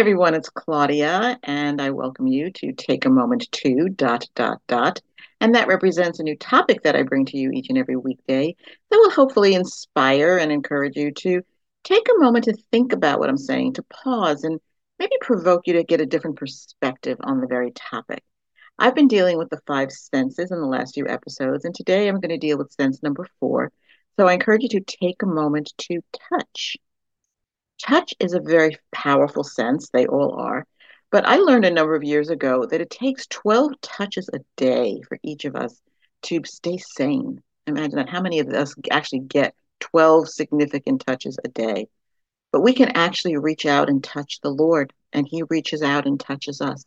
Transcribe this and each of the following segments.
everyone, it's Claudia, and I welcome you to Take a Moment to dot dot dot. And that represents a new topic that I bring to you each and every weekday that will hopefully inspire and encourage you to take a moment to think about what I'm saying, to pause and maybe provoke you to get a different perspective on the very topic. I've been dealing with the five senses in the last few episodes, and today I'm going to deal with sense number four. So I encourage you to take a moment to touch. Touch is a very powerful sense, they all are. But I learned a number of years ago that it takes 12 touches a day for each of us to stay sane. Imagine that. How many of us actually get 12 significant touches a day? But we can actually reach out and touch the Lord, and He reaches out and touches us.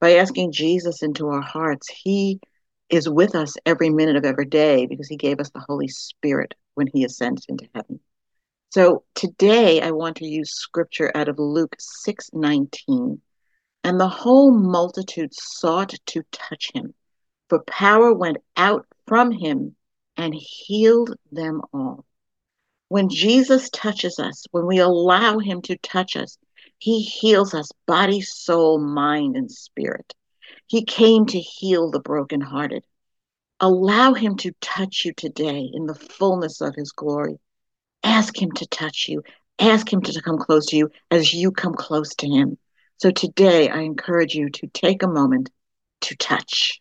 By asking Jesus into our hearts, He is with us every minute of every day because He gave us the Holy Spirit when He ascended into heaven. So today I want to use scripture out of Luke 6:19. And the whole multitude sought to touch him, for power went out from him and healed them all. When Jesus touches us, when we allow him to touch us, he heals us body, soul, mind, and spirit. He came to heal the brokenhearted. Allow him to touch you today in the fullness of his glory. Ask Him to touch you. Ask Him to come close to you as you come close to Him. So today, I encourage you to take a moment to touch.